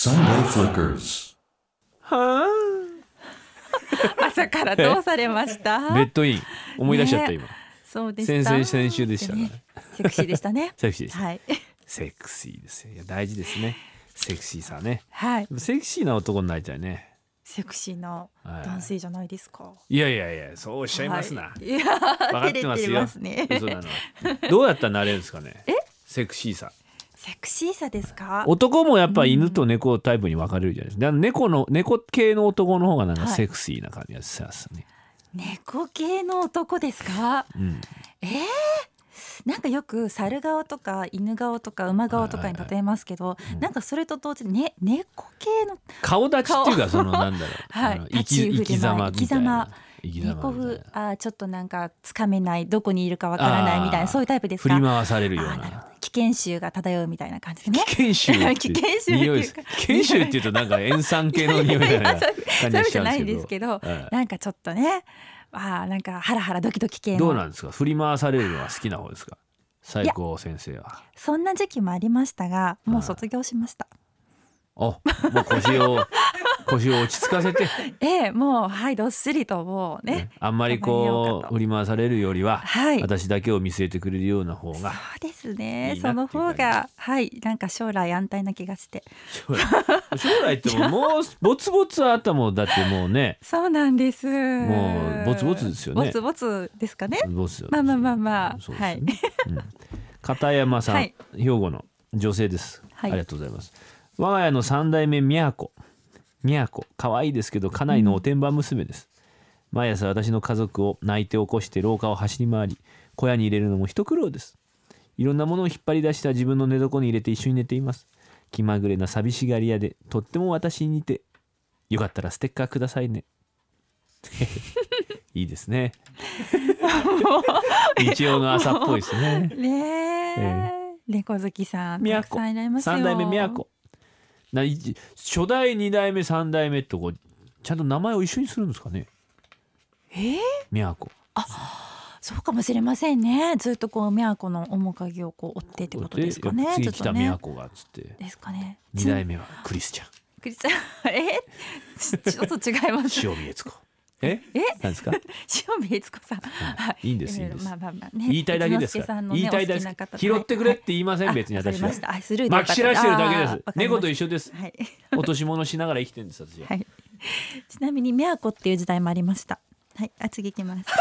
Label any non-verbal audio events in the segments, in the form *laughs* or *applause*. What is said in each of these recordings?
Sunday Flickers. は朝からどうされました？あベッドイン。思い出しちゃったね。今。そうで先々先週でしたからね。セクシーでしたね。*laughs* セクシーでした。はい。セクシーですよ。いや大事ですね。セクシーさね。はい。セクシーな男になりたいね。セクシーなはい。男性じゃないですか。いやいやいやそうおっしゃいますな、はい、いや分かってますよ。ね。嘘なの。どうやったらなれるんですかね。セクシーさセクシーさですか？男もやっぱ犬と猫タイプに分かれるじゃないですか。だから猫の猫系の男の方がなんかはい。セクシーな感じがしますね、猫系の男ですか？うん。えー？なんかよく猿顔とか犬顔とか馬顔とかに例えますけど、うん。なんかそれと同時に、ね、猫系の顔立ちっていうかそのなんだろう、はい。生き様みたいな生き猫様みたい風あーちょっとなんかつかめないどこにいるかわからないみたいなそういうタイプですか？な振り回されるような。など。危険臭が漂うみたいな感じでね。危険臭。危険臭っていうか *laughs* 匂い危険臭っていうとなんか塩酸系の匂いみたいな感じじゃないんでですすけど、はいなんかちょっとねあーなんかハラハラドキドキ系の。どうなんですか？振り回されるのは好きな方ですか？最高先生は。そんな時期もありましたがもう卒業しました。おもう腰を腰を落ち着かせて、*laughs* ええもうはいどっしりともうねねあんまりこう振り回されるよりは、はい。私だけを見据えてくれるような方そうがですね。その方がはいなんか将来安泰な気がして。将 *laughs* 来将来ってもうもうぼつぼつあったもんだってもうね。*laughs* そうなんです。もうぼつぼつですよね。ぼつぼつですかね。ボスまあまあまあまあそうですよね。うん。片山さん、はい。兵庫の女性です、はい。ありがとうございます。我が家の三代目みやこみやこ可愛いですけど家内のおてんば娘です、毎朝私の家族を泣いて起こして廊下を走り回り小屋に入れるのも一苦労です。いろんなものを引っ張り出した自分の寝床に入れて一緒に寝ています。気まぐれな寂しがり屋でとっても私に似てよかったらステッカーくださいね。*laughs* いいですね。*laughs* 日曜の朝っぽいですね。ねえ。え猫好きさんたくさんいられますよ。三代目みやこない初代二代目三代目ってこうちゃんと名前を一緒にするんですかね？え？ーみやこそうかもしれませんね。ずっとこうみやこの面影をこう追ってってことですかねで次来ちょっとね。たみやこがっつって。ですかね。二代目はクリスチャンクリスチャンえ？ちちょっと違います。*laughs* 塩見悦子え？え？なんですか？*laughs* 塩見悦子さん、はい。いいんですいいんです。まあまあまあね。言いたいだけですから。言いたいだけ。拾ってくれって言いませんは。い。別に私はまき散らしてるだけです。猫と一緒です。はい、落とし物しながら生きてるんです私は。はい、ちなみにみやこっていう時代もありました。はい。あ次行きます。*laughs* *laughs*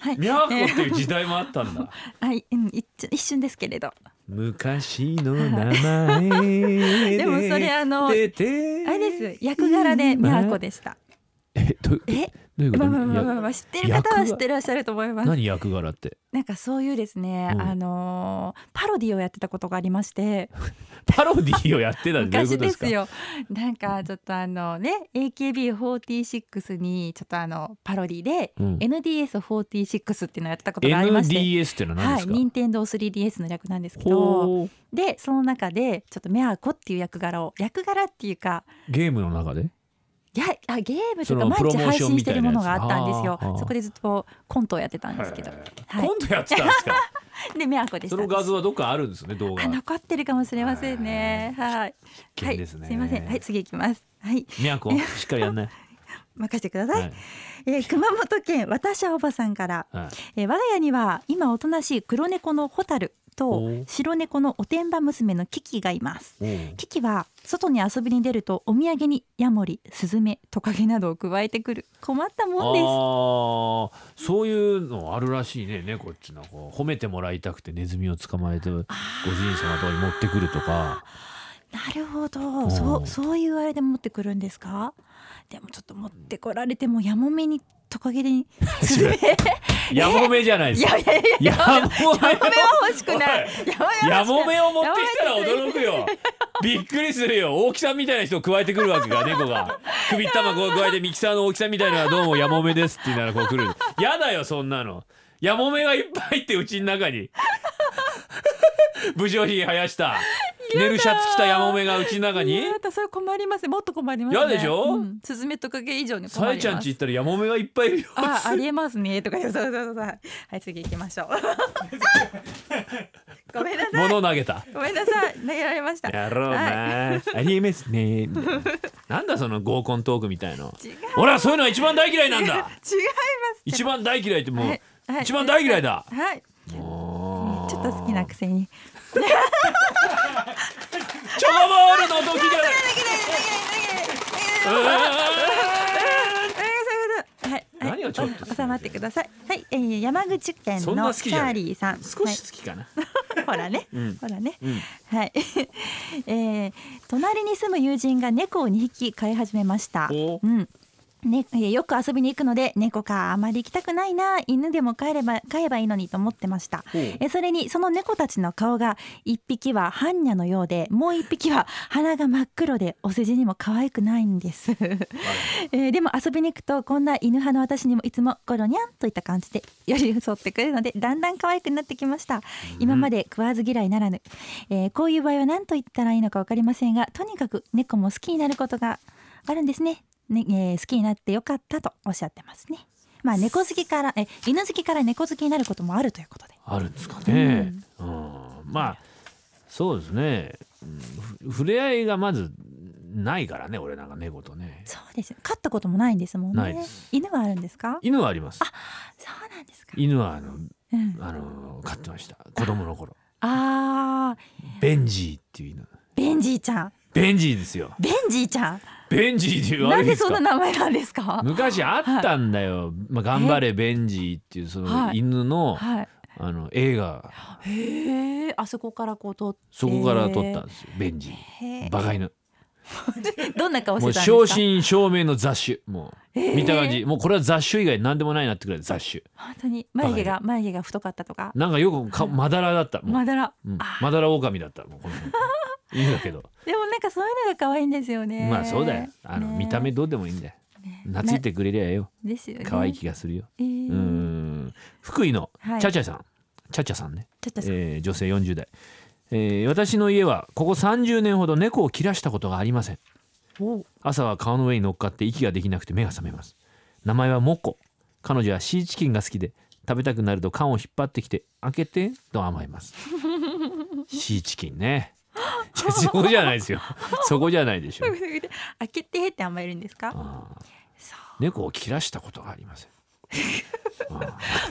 はい。みやこっていう時代もあったんだ。はい、うん、一一瞬ですけれど昔の名前で。*laughs* もそれあの出てあれです。役柄でみやこでしたえどういうえ？どういうこと？まあまあまあまあまあ知ってる方は知ってらっしゃると思います。何役柄って？なんかそういうですね、うん。あのーパロディをやってたことがありまして。*laughs* パロディをやってた昔ですか？ですよ。なんかちょっとあのね AKB46 にちょっとあのパロディで、うん。NDS46 っていうのをやってたことがありまして。NDS ってのは何はい、ですか、任天堂 3DS の略なんですけど。でその中でちょっとメアコっていう役柄を役柄っていうかゲームの中で？いやあゲームとか毎日配信してるものがあったんですよ。そこでずっとコントをやってたんですけど、はい今度やってたんですか？*laughs* でメアコでした。その画像はどっかあるんですよね動画あ残ってるかもしれませんね。はい。はい、すいません。はい次行きます。はい。みやこしっかりやんない。*laughs* 任せてください、はい。えー熊本県私はおばさんから、はい。えー我が家には今おとなしい黒猫のホタルとお白猫のおてんば娘のキキがいます。キキは外に遊びに出るとお土産にヤモリスズメトカゲなどを加えてくる。困ったもんです。そういうのあるらしいね。猫っていうのはこう褒めてもらいたくてネズミを捕まえてご主人様とかに持ってくるとかなるほど。ん。そうそういうあれで持ってくるんですか？でもちょっと持ってこられてもヤモメにトカゲにスズメヤモメじゃないいです。かやいやいやヤモメヤモメは欲しくない。ヤモメを持ってきたら驚くよ。びっくりするよ。大きさんみたいな人を加えてくるわけが猫が。首玉こう加えてミキサーの大きさみたいなどうもヤモメですって言いながらこう来る。やだよそんなの。ヤモメがいっぱい入ってうちの中に。武将髭生やした寝るシャツ着たヤモメがうちの中に？それ困ります。もっと困りますでしょ？うん。スズメトカゲ以上に困ります。ちゃんち行ったらヤモメがいっぱいいるよ。あ、ありえますね。とかそうそうそうはい次行きましょう。*laughs* ごめんなさい。物を投げた。ごめんなさい。投げられました。やろうな、ありえますね。な *laughs* なんだその合コントークみたいの。違う。違い俺はそういうのが一番大嫌いなんだ。ます一番大嫌いってもう、はい。はい。一番大嫌いだ。はい。ちょっと好きなくせにチョコボールの時がはい *laughs* 何をちょっと収まってください。はい、えー、山口県そんなのチャー好きじゃない。リーさん。少し好きかな、はい、*laughs* ほらね、うん。ほらね。うん。はい、*laughs* えー、隣に住む友人が猫を2匹飼い始めました。お。うんね、えーよく遊びに行くので猫かあまり行きたくないな犬でも飼えれば飼えばいいのにと思ってました。えそれにその猫たちの顔が一匹は般若のようでもう一匹は鼻が真っ黒でお世辞にも可愛くないんです、*laughs* えーでも遊びに行くとこんな犬派の私にもいつもゴロニャンといった感じで寄り添ってくれるのでだんだん可愛くなってきました。今まで食わず嫌いならぬ、えーこういう場合は何と言ったらいいのか分かりませんがとにかく猫も好きになることがあるんですねね、えー好きになってよかったとおっしゃってますね。まあ猫好きからえ犬好きから猫好きになることもあるということで。あるんですかね、うん。まあそうですね、う触れ合いがまずないからね俺なんか猫とね。そうです。よ飼ったこともないんですもんね。犬はあるんですか？犬はあります。そうなんですか、犬はあのうん、あの飼ってました。子供の頃。あー。ベンジーっていう犬。ベンジーちゃんベンジーですよ。ベンジーちゃん？ベンジーっていうあなんでそんな名前なんですか？昔あったんだよ、まあ、頑張れベンジーっていうそのはい。犬の、はい。あの映画。へえあそこからこう撮って。そこから撮ったんですよベンジへー。ーバカ犬。*laughs* どんな顔しもうてたんですか？正真正銘の雑種。もう見た感じ。もうこれは雑種以外何でもないなってくらい雑種。本当に？眉毛が眉毛が太かったとか？なんかよくかまだらだった。もう、まだら？うん。あまだら狼だった。もうこの犬だけど。*laughs* でもなんかそういうのが可愛いんですよね。まあそうだよ。あの、ね。見た目どうでもいいんだよ。ね。懐いてくれりゃよ。ですよね。可愛い気がするよ、えー。うーん。福井のはい。チャチャさん、チャチャさんね、ちょっとさえー女性40代、えー私の家はここ30年ほど猫を切らしたことがありません。お。朝は顔の上に乗っかって息ができなくて目が覚めます。名前はモコ。彼女はシーチキンが好きで食べたくなると缶を引っ張ってきて開けてと甘えます。*laughs* シーチキンねい *laughs* やそこじゃないですよ。*laughs* そこじゃないでしょ。*laughs* 開けてって甘えるんですか？猫を切らしたことがありません。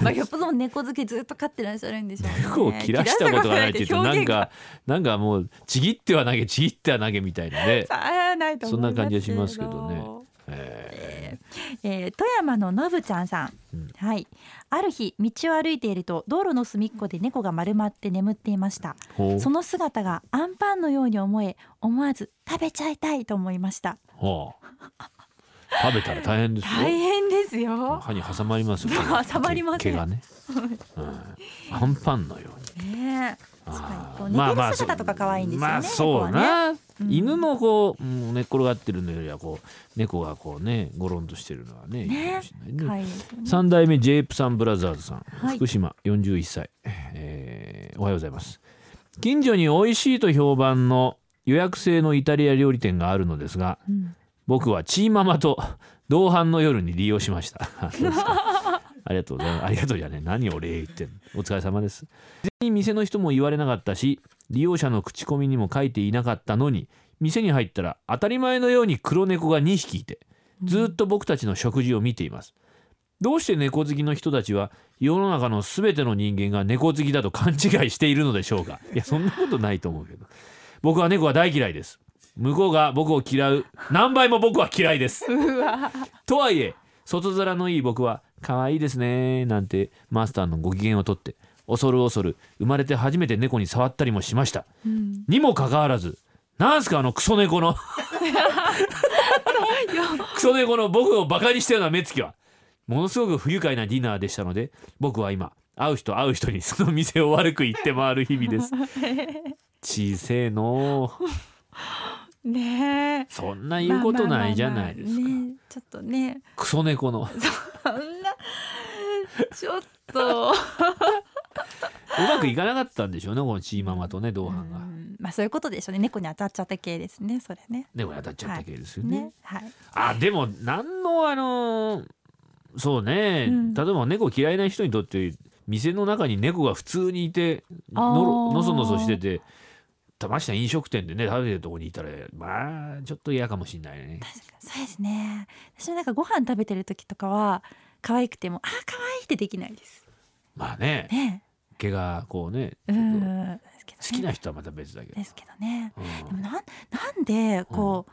まあよっぽど猫好きずっと飼ってらっしゃるんでしょうね。猫を切らしたことがないって言うとなんかなんかもうちぎっては投げちぎっては投げみたいなね、そんな感じがしますけどねええー富山ののぶちゃんさん、うん。はい。ある日道を歩いていると道路の隅っこで猫が丸まって眠っていました。その姿がアンパンのように思え思わず食べちゃいたいと思いました食べたら大変ですよ。大変ですよ。歯に挟まりますよ。挟まります毛毛がね、う *laughs* ん、アンパンのよ。うにねえ。あー確かに。こう寝てる姿とか可愛いんですよねまあそう猫はな、うん。犬のこう、うん寝っ転がってるのよりはこう猫がこうねゴロンとしてるのはねねい代目ジェイプさんブラザーズさん、はい。福島41歳、えーおはようございます。近所に美味しいと評判の予約制のイタリア料理店があるのですがうん僕はチーママと同伴の夜に利用しました。*laughs* ありがとうございます。ありがとうじゃね何お礼言ってんの。お疲れ様です。全員店の人も言われなかったし利用者の口コミにも書いていなかったのに店に入ったら当たり前のように黒猫が2匹いてずっと僕たちの食事を見ています。どうして猫好きの人たちは世の中の全ての人間が猫好きだと勘違いしているのでしょうか。いやそんなことないと思うけど。僕は猫が大嫌いです。向こうが僕を嫌う。何倍も僕は嫌いです。*laughs* とはいえ外面のいい僕は可愛いですねなんてマスターのご機嫌をとって恐る恐る生まれて初めて猫に触ったりもしました。うん。にもかかわらずなんすかあのクソ猫の？クソ猫の僕をバカにしたような目つきはものすごく不愉快なディナーでしたので僕は今会う人会う人にその店を悪く言って回る日々です。*laughs* 小せえのうねえ。そんな言うことないじゃないですか、まあまあまあね。ちょっとね。クソ猫の。そんなちょっと。うまくいかなかったんでしょうねこのチーママとね同う伴が。ん。まあそういうことでしょうね。猫に当たっちゃった系ですねそれね。猫に当たっちゃった系ですよね,、ね。はい。あでも何のあのそうね、うん。例えば猫嫌いな人にとって店の中に猫が普通にいてのろのそのそしててたまして飲食店でね食べてるとこにいたらまあちょっと嫌かもしんないね。確かにそうですね。私もなんかご飯食べてる時とかは可愛くてもあ可愛いってできないです。まあね。ね。毛がこうねうん。好きな人はまた別だけど。ですけどね。うん。でもなんなんでこう、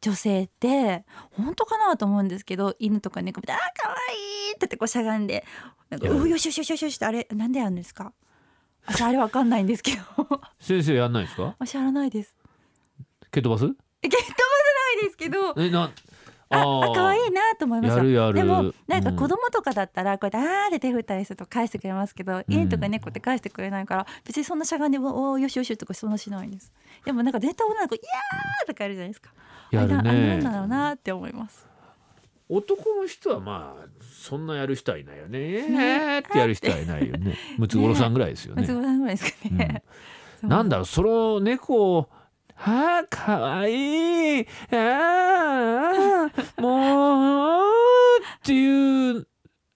女性って本当かなと思うんですけど犬とか猫見て「あー可愛いって言ってこうしゃがんでなんかおよしよしよしよしよしってあれなんでやるんですか？私あれわかんないんですけど。先生やんないですか？私やらないです。蹴飛ばす？え蹴っ飛ばせないですけど。えなあー。あ可愛いなと思いますよ。やるやる。でもなんかうん。子供とかだったらこうやってあーって手振ったりすると返してくれますけど、犬とか猫って返してくれないから別にそんなしゃがんでおおよしよしとかそんなしないんです。でもなんか絶対女の子「いやー!」とかやるじゃないですか。やるあれなあれねなんだろうなって思います男の人はまあそんなやる人はいないよね。えねーってやる人はいないよね。*laughs* ムツゴロウさんぐらいですよね。松本さんぐらいですかね、そう。なんだろうその猫をはあかわいいああもうっていうフ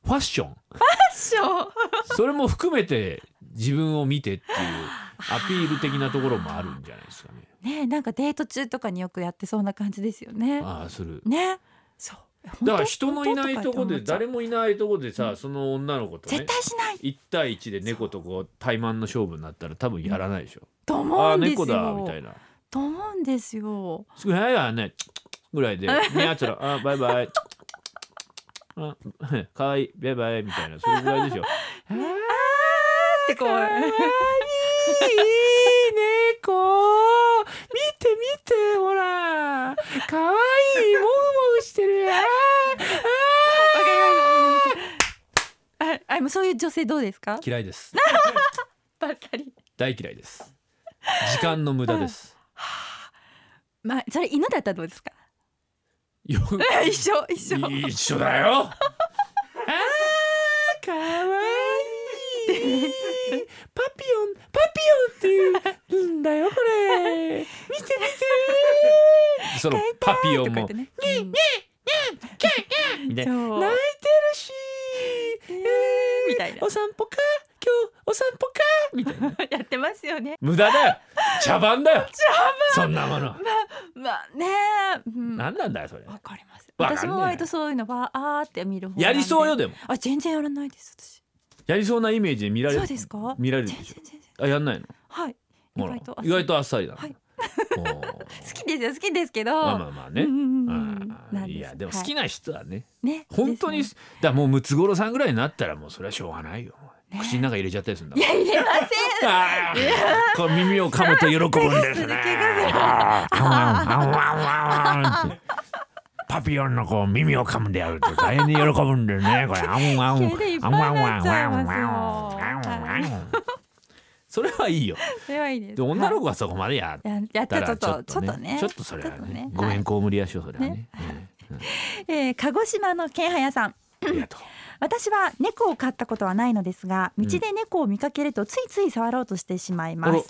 ァッション。ファッション？それも含めて自分を見てっていうアピール的なところもあるんじゃないですかね。ねえなんかデート中とかによくやってそうな感じですよね。ああする。ね。そうだから人のいないとこで誰ももいないとこでさ、その女の子とね絶対しない。1対1で猫とこう対マンの勝負になったら多分やらないでしょ。とあ思うんですあ猫だみよたいな。と思うんですよ。すごい早いわねぐらいで *laughs* 見やつらあバイバイ。あ *laughs* かわいいバイバイみたいな。それぐらいでしょ。*laughs* あーってこう。猫。見て見てほら。かわいいもぐもぐしてる。やああもうそういう女性どうですか？嫌いです。*laughs* バッサリ。大嫌いです。時間の無駄です。まあそれ犬だったらどうですか？よ *laughs* 一緒一緒。一緒だよ。*laughs* あーかわいい。パピヨンパピヨンっていうんだよこれ。見て見てそのパピヨンも。とか言ってね。みたいな泣いてるし、えーみたいなお散歩か今日お散歩かみたいなやってますよね無駄だよ茶番だよそんなものまあねうん何なんだよそれわかります私も割とそういうのはあーって見るやりそうよでもあ全然やらないです私やりそうなイメージで見られるそうですか見られるでしょあやんないのはい意外と意外とあっさりだな、はい好きですよ好きですけど。まあまあまあね、うんうんうんい。やでも好きな人はね、ね本当に、ですだもうムツゴロウさんぐらいになったらもうそれはしょうがないよ、ね。口の中入れちゃったりするんだねいや入れませんこう耳を噛むと喜ぶんですね。パピヨンのこう耳を噛んでやると大変に喜ぶんだよね。これ。あんわん毛 *laughs* でいっぱいになっちゃいますよ。あんわんそれはいいよ。それはいいです。で女の子ははそこまでやややったたららちょっとちょっとね。ちょっとそれはねね。ごめんこむりやしようそれはね。*laughs* えー鹿児島のけんはやさん。うんありがとう。*clears throat* 私は猫を飼ったことはないのですが道で猫を見かけるとついつい触ろうとしてしまいます。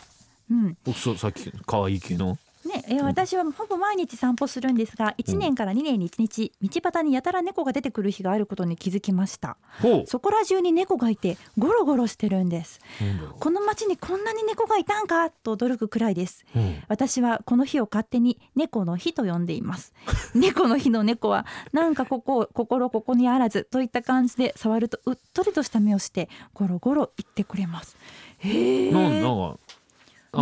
うん。僕そうさっき可愛い系の？ねえー私はほぼ毎日散歩するんですが1年から2年に1日道端にやたら猫が出てくる日があることに気づきました。ほそこら中に猫がいてゴロゴロしてるんです。う。なんこの町にこんなに猫がいたんか？と驚くくらいです。う。うん。私はこの日を勝手に猫の日と呼んでいます。*laughs* 猫の日の猫はなんかここ心ここにあらずといった感じで触るとうっとりとした目をしてゴロゴロ言ってくれます。へえな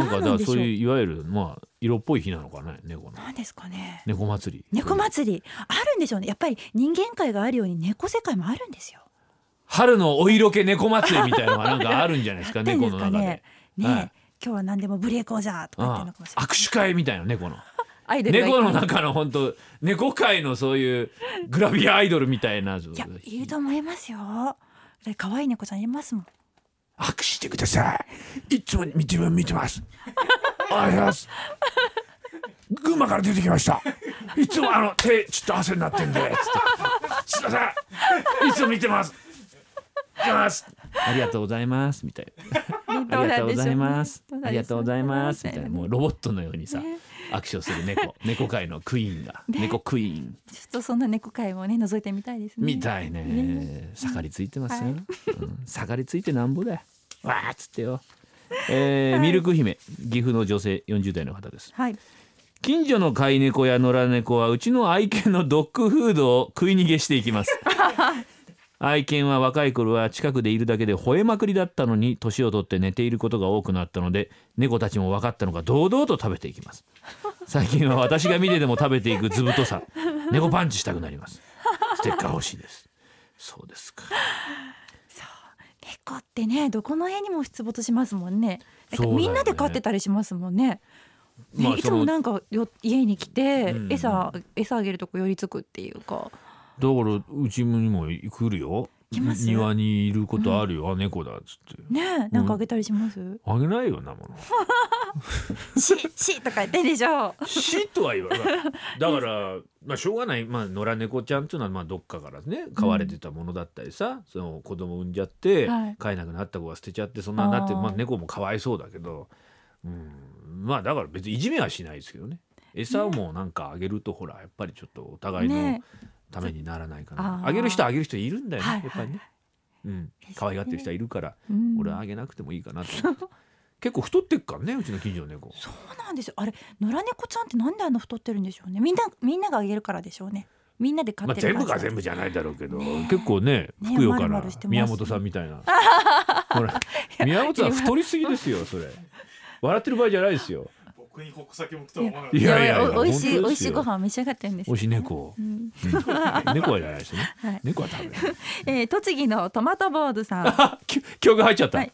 んかなんかそういう。いわゆるまあ色っぽい日なのかね猫の。何ですかね。猫祭り。猫祭り。あるんでしょうね。やっぱり人間界があるように猫世界もあるんですよ。春のお色気猫祭りみたいなのがなんかあるんじゃないですかやってん猫の中で。ですかね。はい。今日は何でもブレーコーじゃとか言ってのかもしれない握手会みたいな猫の。*laughs* 猫の中の本当猫界のそういうグラビアアイドルみたいないやいると思いますよ。可愛い猫ちゃんいますもん。握手してください。いつも見て見てますありがとうございます。群馬から出てきました。いつもあの手ちょっと汗になってんで。つってすいません。いつも見てます。見てます。ありがとうございます。みたいな。ありがとうございます。ありがとうございます。みたいな。もうロボットのようにさ、握手をする猫。猫界のクイーンが、猫クイーンちょっとそんな猫会もね覗いてみたいですね。みたいね。ね。盛りついてますよ、盛りついてなんぼだよ。わーっつってよ、えーミルク姫岐阜の女性40代の方です。はい。近所の飼い猫や野良猫はうちの愛犬のドッグフードを食い逃げしていきます。*laughs* 愛犬は若い頃は近くでいるだけで吠えまくりだったのに年を取って寝ていることが多くなったので猫たちも分かったのか堂々と食べていきます。最近は私が見てでも食べていく図太さ。猫パンチしたくなります。ステッカー欲しいです。そうですか猫ってねどこの辺にも出没しますもんね。ね。みんなで飼ってたりしますもんね。ねいつまあそのもなんかよ家に来て、うん。餌餌あげるとこ寄りつくっていうか。だからうちにも来るよ。庭にいることあるよ、あ猫だっつって。ねなんかあげたりします、あげないよなもの *laughs* ししとか言ってんでしょ。死とは言わない。だから、まあ、しょうがない、まあ、野良猫ちゃんっていうのはまあどっかからね飼われてたものだったりさ、その子供産んじゃって、はい。飼えなくなった子が捨てちゃってそんなになってあー。まあ、猫もかわいそうだけど、うん、まあだから別にいじめはしないですけどね。餌をもうなんかあげるとほらやっぱりちょっとお互いのね。ためにならないかな、あー。あげる人はあげる人いるんだよね、はいやっぱりね、うん。可愛がってる人はいるから、うん。俺はあげなくてもいいかなと思って *laughs* 結構太ってっからねうちの近所の猫。そうなんですよ。あれ野良猫ちゃんってなんであんな太ってるんでしょうね。みんなみんながあげるからでしょうね。みんなで飼まあ、ってる全部が全部じゃないだろうけど、ねえ。結構ねねふくよかな宮本さんみたいな。*laughs* ほら宮本さん太りすぎですよそれ。笑ってる場合じゃないですよ。僕に矛先向くとは思わないやいやいやお美味しい美味しいご飯召し上がってるんですおいしい猫、うん。うん。猫はじゃないですよね。はい。猫は食べるえー、栃木のトマトボードさん。*laughs* 曲入っちゃった、はい。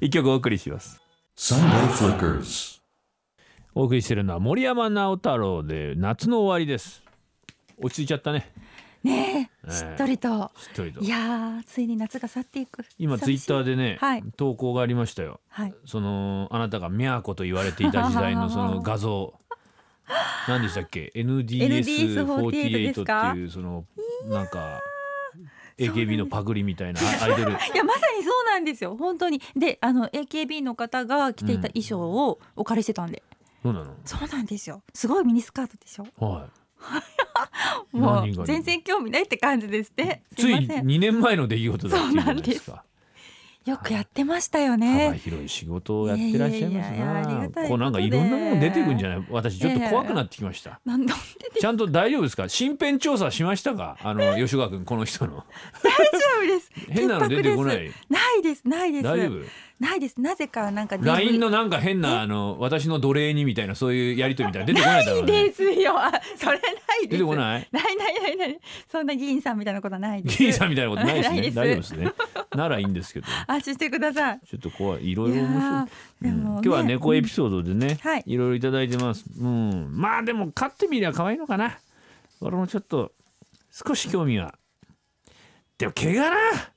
一曲お送りします.お送りしてるのは森山直太朗で夏の終わりです。落ち着いちゃったね。ねえええ。しっとりと。しっとりと。いやーついに夏が去っていく。今ツイッターでね、はい。投稿がありましたよ。はい。そのあなたがミャーコと言われていた時代のその画像。*laughs* 何でしたっけ？NDS48 ですかっていうそのなんか AKB のパクリみたいなアイドル。*laughs* いやまさにそうなんですよ。本当に。であの AKB の方が着ていた衣装をお借りしてたんで、そうなの？そうなんですよ。すごいミニスカートでしょ？は *laughs* も何がう全然興味ないって感じですねいついすいません。2年前の出来事だっていうじゃないですかよくやってましたよ幅ね広い仕事をやってらっしゃいますな。こうなんかいろんなもの出てくんじゃない？私ちょっと怖くなってきました。*laughs* なんだちゃんと大丈夫ですか？身辺調査しましたか？あの吉川君この人の。大丈夫です。*laughs* 変なの出てこない。ないです。ないです。大丈夫？ないです。なぜかなんか LINE のなんか変なあの私の奴隷にみたいなそういうやりとりみたいな出てこないだろうね。ですよ。あ *laughs* それないです。出てこない？ないないないない。そんな議員さんみたいなことはないです。議員さんみたいなことないですね。大丈夫ですね。ならいいんですけど。*laughs* 安心してくださいちょっと怖い。いろいろ面白い。でもね。うん。今日は猫エピソードでね、はい。いろいろいただいてます。うん。まあでも飼ってみりゃ可愛いのかな。俺もちょっと少し興味は。でも毛がな。え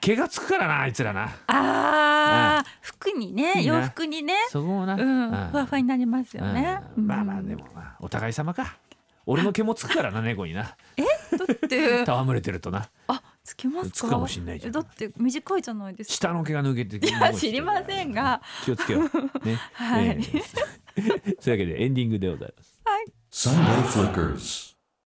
毛がつくからなあいつらな。あー。服にね洋服にね。そこもな、ふわふわになりますよね。うん。まあまあうんでもまあお互い様か。俺の毛もつくからな猫にな。だって。*laughs* 戯れてるとな。あつきますか？つくかもしんないじゃん。だって短いじゃないですか。下の毛が抜けていいや知りませんが。気をつけよう。ね。*laughs* はい。ええ *laughs* そういうわけでエンディングでございます。Sunday Flickers.